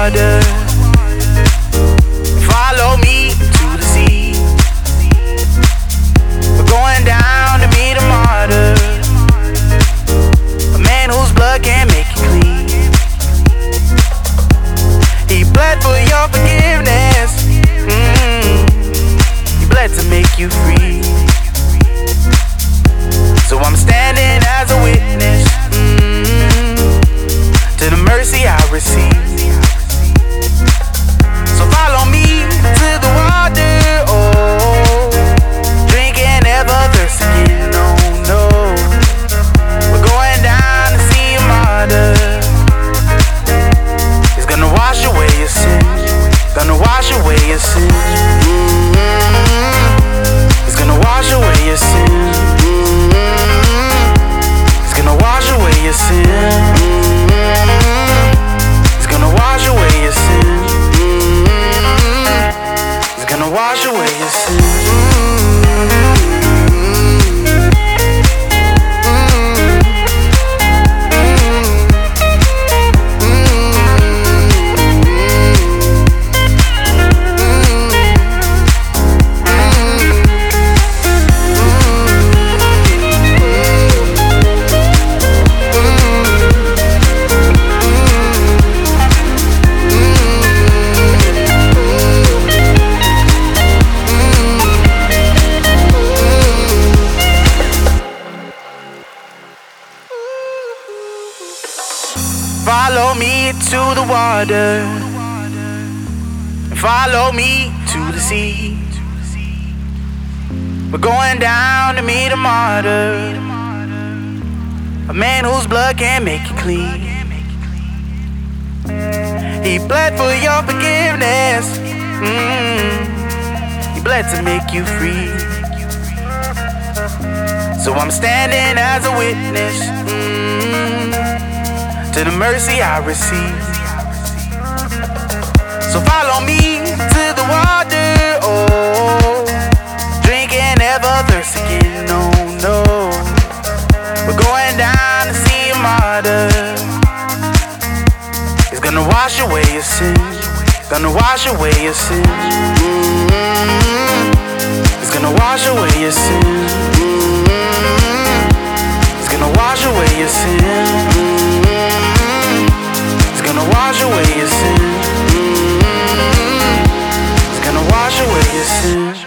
water. Follow me to the sea. We're going down to meet a martyr. A man whose blood can make you clean. He bled for your forgiveness. Mm. He bled to make you free. So I'm standing as a witness mm, to the mercy I receive. Follow me to the water, oh, Follow me to the water. Follow me to the sea. We're going down to meet a martyr. A man whose blood can make you clean. He bled for your forgiveness. Mm. He bled to make you free. So I'm standing as a witness. Mm to the mercy I receive. So follow me to the water, oh, drink and never thirst again. No, no, we're going down to see a martyr. He's gonna wash away your sins, gonna wash away your sins. Mm-hmm. He's gonna wash away your sins. Mm-hmm. He's gonna wash away your sins. Wash away your sins. He's gonna wash away your sins.